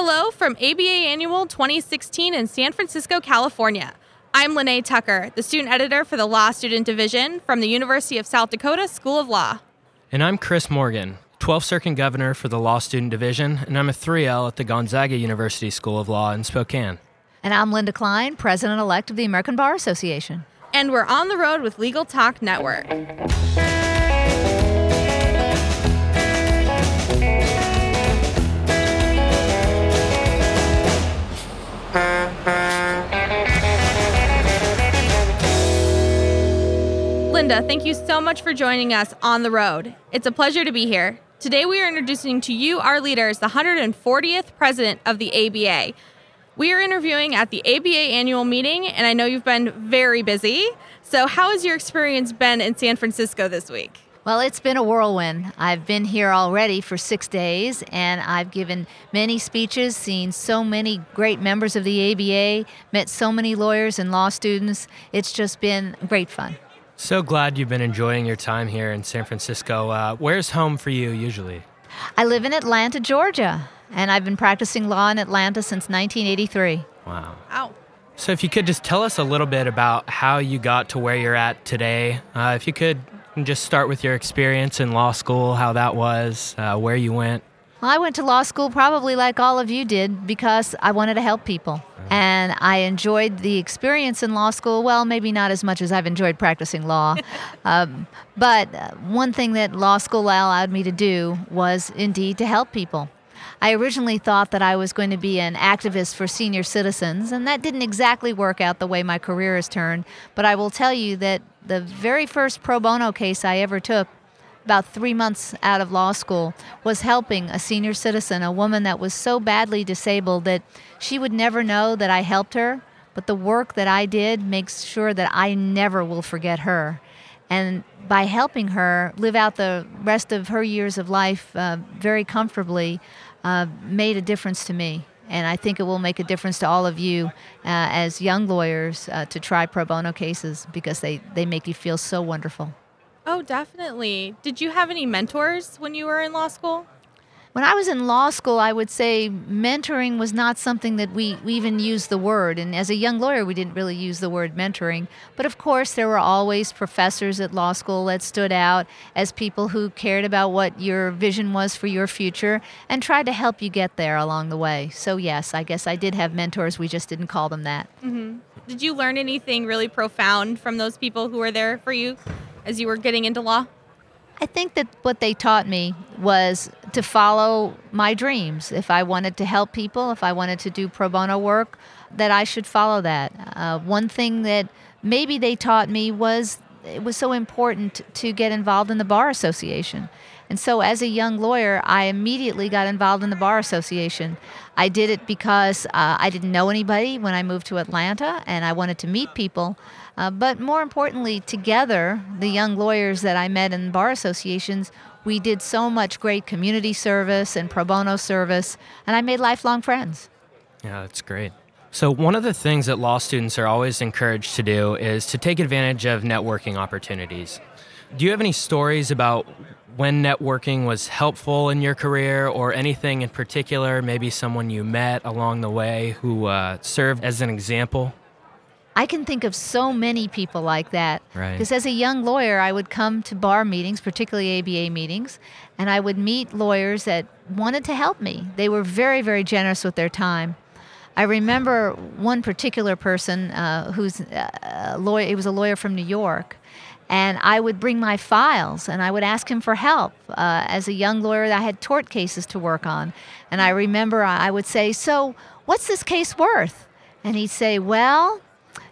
Hello from ABA Annual 2016 in San Francisco, California. I'm Lene Tucker, the student editor for the Law Student Division from the University of South Dakota School of Law. And I'm Chris Morgan, 12th Circuit Governor for the Law Student Division, and I'm a 3L at the Gonzaga University School of Law in Spokane. And I'm Linda Klein, President elect of the American Bar Association. And we're on the road with Legal Talk Network. Thank you so much for joining us on the road. It's a pleasure to be here. Today, we are introducing to you, our leaders, the 140th president of the ABA. We are interviewing at the ABA annual meeting, and I know you've been very busy. So, how has your experience been in San Francisco this week? Well, it's been a whirlwind. I've been here already for six days, and I've given many speeches, seen so many great members of the ABA, met so many lawyers and law students. It's just been great fun. So glad you've been enjoying your time here in San Francisco. Uh, where's home for you usually? I live in Atlanta, Georgia, and I've been practicing law in Atlanta since 1983. Wow. Ow. So, if you could just tell us a little bit about how you got to where you're at today, uh, if you could just start with your experience in law school, how that was, uh, where you went. Well, I went to law school probably like all of you did because I wanted to help people. And I enjoyed the experience in law school. Well, maybe not as much as I've enjoyed practicing law. um, but uh, one thing that law school allowed me to do was indeed to help people. I originally thought that I was going to be an activist for senior citizens, and that didn't exactly work out the way my career has turned. But I will tell you that the very first pro bono case I ever took about three months out of law school, was helping a senior citizen, a woman that was so badly disabled that she would never know that I helped her. But the work that I did makes sure that I never will forget her. And by helping her live out the rest of her years of life uh, very comfortably, uh, made a difference to me. And I think it will make a difference to all of you uh, as young lawyers uh, to try pro bono cases because they, they make you feel so wonderful. Oh, definitely. Did you have any mentors when you were in law school? When I was in law school, I would say mentoring was not something that we, we even used the word. And as a young lawyer, we didn't really use the word mentoring. But of course, there were always professors at law school that stood out as people who cared about what your vision was for your future and tried to help you get there along the way. So, yes, I guess I did have mentors. We just didn't call them that. Mm-hmm. Did you learn anything really profound from those people who were there for you? As you were getting into law? I think that what they taught me was to follow my dreams. If I wanted to help people, if I wanted to do pro bono work, that I should follow that. Uh, one thing that maybe they taught me was it was so important to get involved in the Bar Association. And so, as a young lawyer, I immediately got involved in the Bar Association. I did it because uh, I didn't know anybody when I moved to Atlanta and I wanted to meet people. Uh, but more importantly, together, the young lawyers that I met in bar associations, we did so much great community service and pro bono service, and I made lifelong friends. Yeah, that's great. So, one of the things that law students are always encouraged to do is to take advantage of networking opportunities. Do you have any stories about when networking was helpful in your career or anything in particular, maybe someone you met along the way who uh, served as an example? I can think of so many people like that. Right. Because as a young lawyer, I would come to bar meetings, particularly ABA meetings, and I would meet lawyers that wanted to help me. They were very, very generous with their time. I remember one particular person uh, who's uh, a lawyer. He was a lawyer from New York, and I would bring my files and I would ask him for help. Uh, as a young lawyer, I had tort cases to work on. And I remember I would say, So, what's this case worth? And he'd say, Well,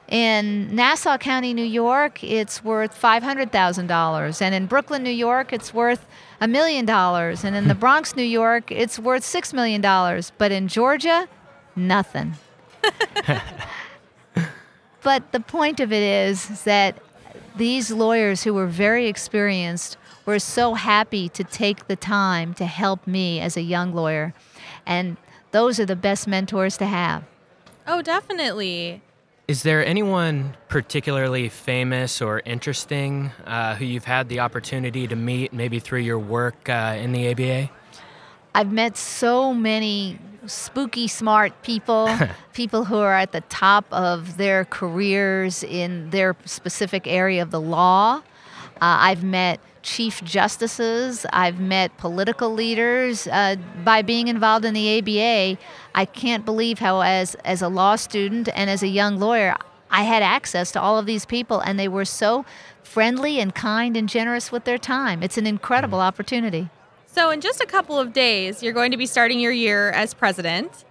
in Nassau County, New York, it's worth $500,000. And in Brooklyn, New York, it's worth a million dollars. And in the Bronx, New York, it's worth $6 million. But in Georgia, nothing. but the point of it is that these lawyers who were very experienced were so happy to take the time to help me as a young lawyer. And those are the best mentors to have. Oh, definitely. Is there anyone particularly famous or interesting uh, who you've had the opportunity to meet, maybe through your work uh, in the ABA? I've met so many spooky smart people, people who are at the top of their careers in their specific area of the law. Uh, I've met chief justices. I've met political leaders. Uh, by being involved in the ABA, I can't believe how, as, as a law student and as a young lawyer, I had access to all of these people, and they were so friendly and kind and generous with their time. It's an incredible opportunity. So, in just a couple of days, you're going to be starting your year as president.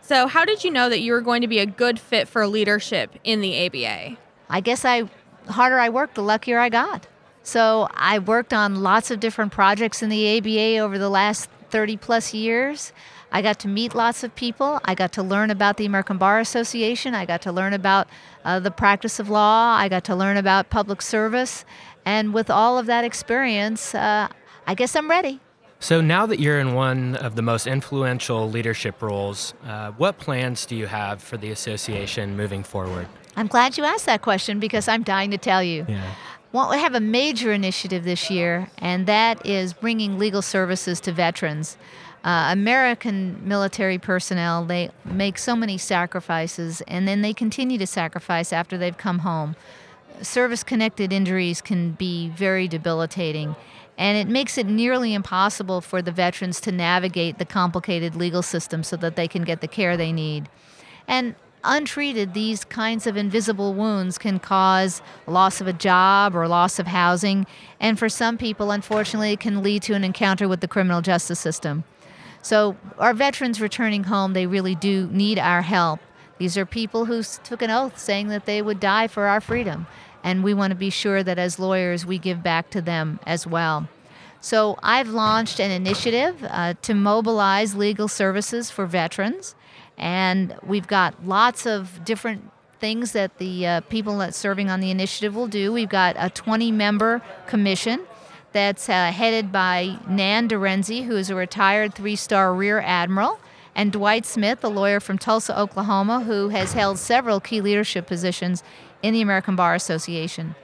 So, how did you know that you were going to be a good fit for leadership in the ABA? I guess I, harder I worked, the luckier I got. So, I worked on lots of different projects in the ABA over the last 30 plus years. I got to meet lots of people. I got to learn about the American Bar Association. I got to learn about uh, the practice of law. I got to learn about public service. And with all of that experience, uh, I guess I'm ready. So now that you're in one of the most influential leadership roles, uh, what plans do you have for the association moving forward? I'm glad you asked that question because I'm dying to tell you. Yeah. Well, we have a major initiative this year, and that is bringing legal services to veterans. Uh, American military personnel, they make so many sacrifices, and then they continue to sacrifice after they've come home. Service connected injuries can be very debilitating and it makes it nearly impossible for the veterans to navigate the complicated legal system so that they can get the care they need. And untreated, these kinds of invisible wounds can cause loss of a job or loss of housing, and for some people, unfortunately, it can lead to an encounter with the criminal justice system. So, our veterans returning home, they really do need our help. These are people who took an oath saying that they would die for our freedom and we want to be sure that as lawyers we give back to them as well. So I've launched an initiative uh, to mobilize legal services for veterans, and we've got lots of different things that the uh, people that's serving on the initiative will do. We've got a 20 member commission that's uh, headed by Nan DeRenzi, who is a retired three star Rear Admiral, and Dwight Smith, a lawyer from Tulsa, Oklahoma, who has held several key leadership positions in the American Bar Association.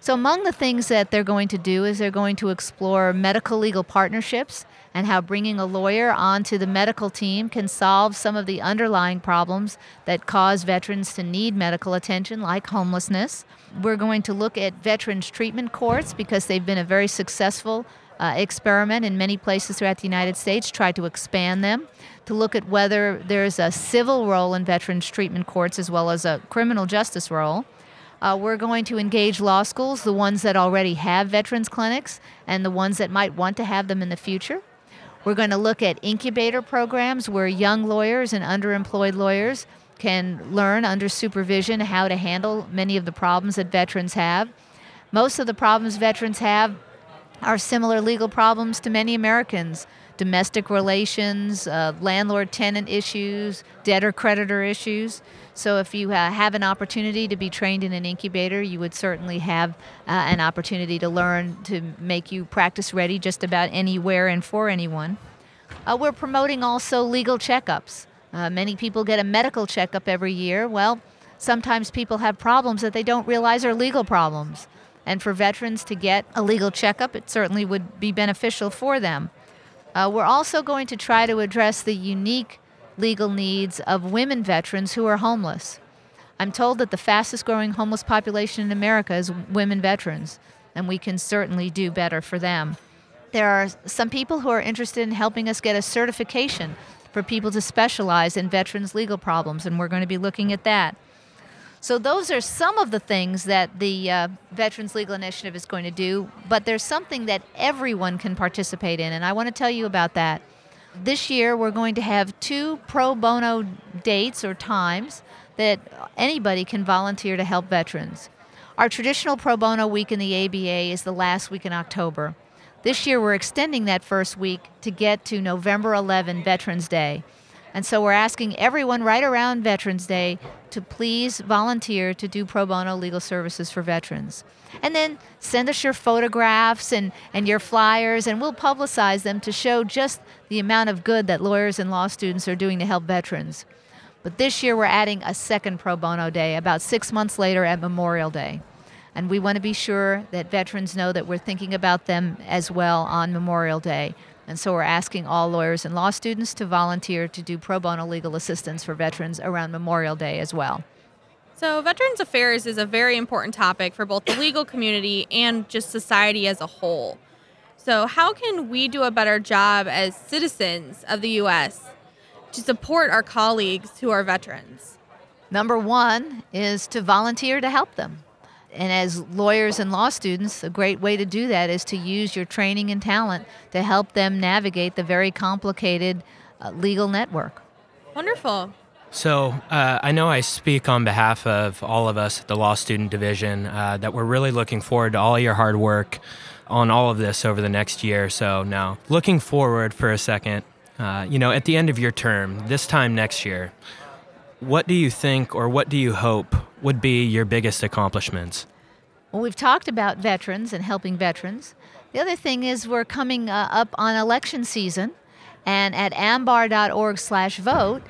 So, among the things that they're going to do is they're going to explore medical legal partnerships and how bringing a lawyer onto the medical team can solve some of the underlying problems that cause veterans to need medical attention, like homelessness. We're going to look at veterans treatment courts because they've been a very successful uh, experiment in many places throughout the United States, try to expand them, to look at whether there's a civil role in veterans treatment courts as well as a criminal justice role. Uh, we're going to engage law schools, the ones that already have veterans clinics and the ones that might want to have them in the future. We're going to look at incubator programs where young lawyers and underemployed lawyers can learn under supervision how to handle many of the problems that veterans have. Most of the problems veterans have are similar legal problems to many Americans domestic relations, uh, landlord tenant issues, debtor creditor issues. So, if you uh, have an opportunity to be trained in an incubator, you would certainly have uh, an opportunity to learn to make you practice ready just about anywhere and for anyone. Uh, we're promoting also legal checkups. Uh, many people get a medical checkup every year. Well, sometimes people have problems that they don't realize are legal problems. And for veterans to get a legal checkup, it certainly would be beneficial for them. Uh, we're also going to try to address the unique legal needs of women veterans who are homeless. I'm told that the fastest growing homeless population in America is women veterans, and we can certainly do better for them. There are some people who are interested in helping us get a certification for people to specialize in veterans' legal problems, and we're going to be looking at that. So, those are some of the things that the uh, Veterans Legal Initiative is going to do, but there's something that everyone can participate in, and I want to tell you about that. This year, we're going to have two pro bono dates or times that anybody can volunteer to help veterans. Our traditional pro bono week in the ABA is the last week in October. This year, we're extending that first week to get to November 11, Veterans Day. And so we're asking everyone right around Veterans Day to please volunteer to do pro bono legal services for veterans. And then send us your photographs and, and your flyers, and we'll publicize them to show just the amount of good that lawyers and law students are doing to help veterans. But this year we're adding a second pro bono day about six months later at Memorial Day. And we want to be sure that veterans know that we're thinking about them as well on Memorial Day. And so we're asking all lawyers and law students to volunteer to do pro bono legal assistance for veterans around Memorial Day as well. So, Veterans Affairs is a very important topic for both the legal community and just society as a whole. So, how can we do a better job as citizens of the U.S. to support our colleagues who are veterans? Number one is to volunteer to help them. And as lawyers and law students, a great way to do that is to use your training and talent to help them navigate the very complicated uh, legal network. Wonderful. So, uh, I know I speak on behalf of all of us at the Law Student Division uh, that we're really looking forward to all your hard work on all of this over the next year or so. Now, looking forward for a second, uh, you know, at the end of your term, this time next year, what do you think or what do you hope would be your biggest accomplishments? Well, we've talked about veterans and helping veterans. The other thing is we're coming uh, up on election season, and at ambar.org/vote,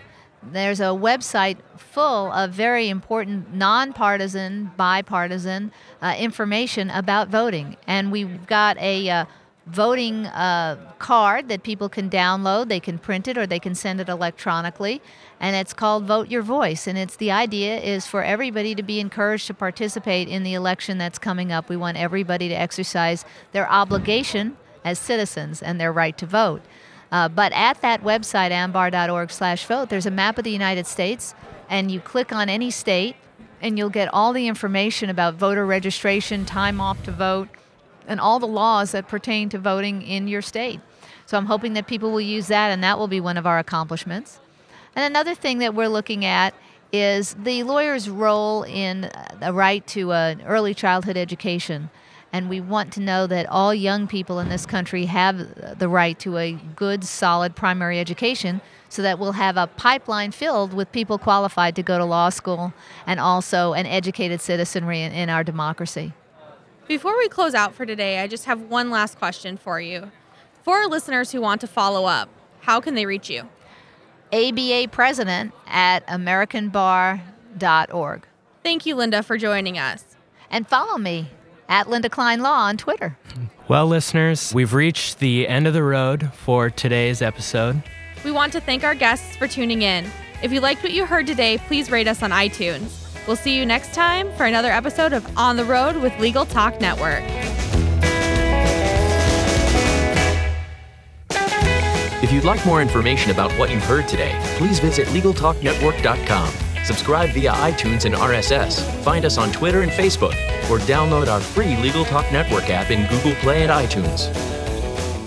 there's a website full of very important nonpartisan, bipartisan uh, information about voting. And we've got a uh, voting uh, card that people can download. They can print it or they can send it electronically. And it's called Vote Your Voice. And it's the idea is for everybody to be encouraged to participate in the election that's coming up. We want everybody to exercise their obligation as citizens and their right to vote. Uh, but at that website, ambar.org slash vote, there's a map of the United States, and you click on any state, and you'll get all the information about voter registration, time off to vote, and all the laws that pertain to voting in your state. So I'm hoping that people will use that, and that will be one of our accomplishments. And another thing that we're looking at is the lawyer's role in uh, the right to an early childhood education. And we want to know that all young people in this country have the right to a good, solid primary education so that we'll have a pipeline filled with people qualified to go to law school and also an educated citizenry in, in our democracy. Before we close out for today, I just have one last question for you. For our listeners who want to follow up, how can they reach you? ABA president at AmericanBar.org. Thank you, Linda, for joining us. And follow me at Linda Klein Law on Twitter. Well, listeners, we've reached the end of the road for today's episode. We want to thank our guests for tuning in. If you liked what you heard today, please rate us on iTunes. We'll see you next time for another episode of On the Road with Legal Talk Network. If you'd like more information about what you've heard today, please visit LegalTalkNetwork.com. Subscribe via iTunes and RSS. Find us on Twitter and Facebook, or download our free Legal Talk Network app in Google Play and iTunes.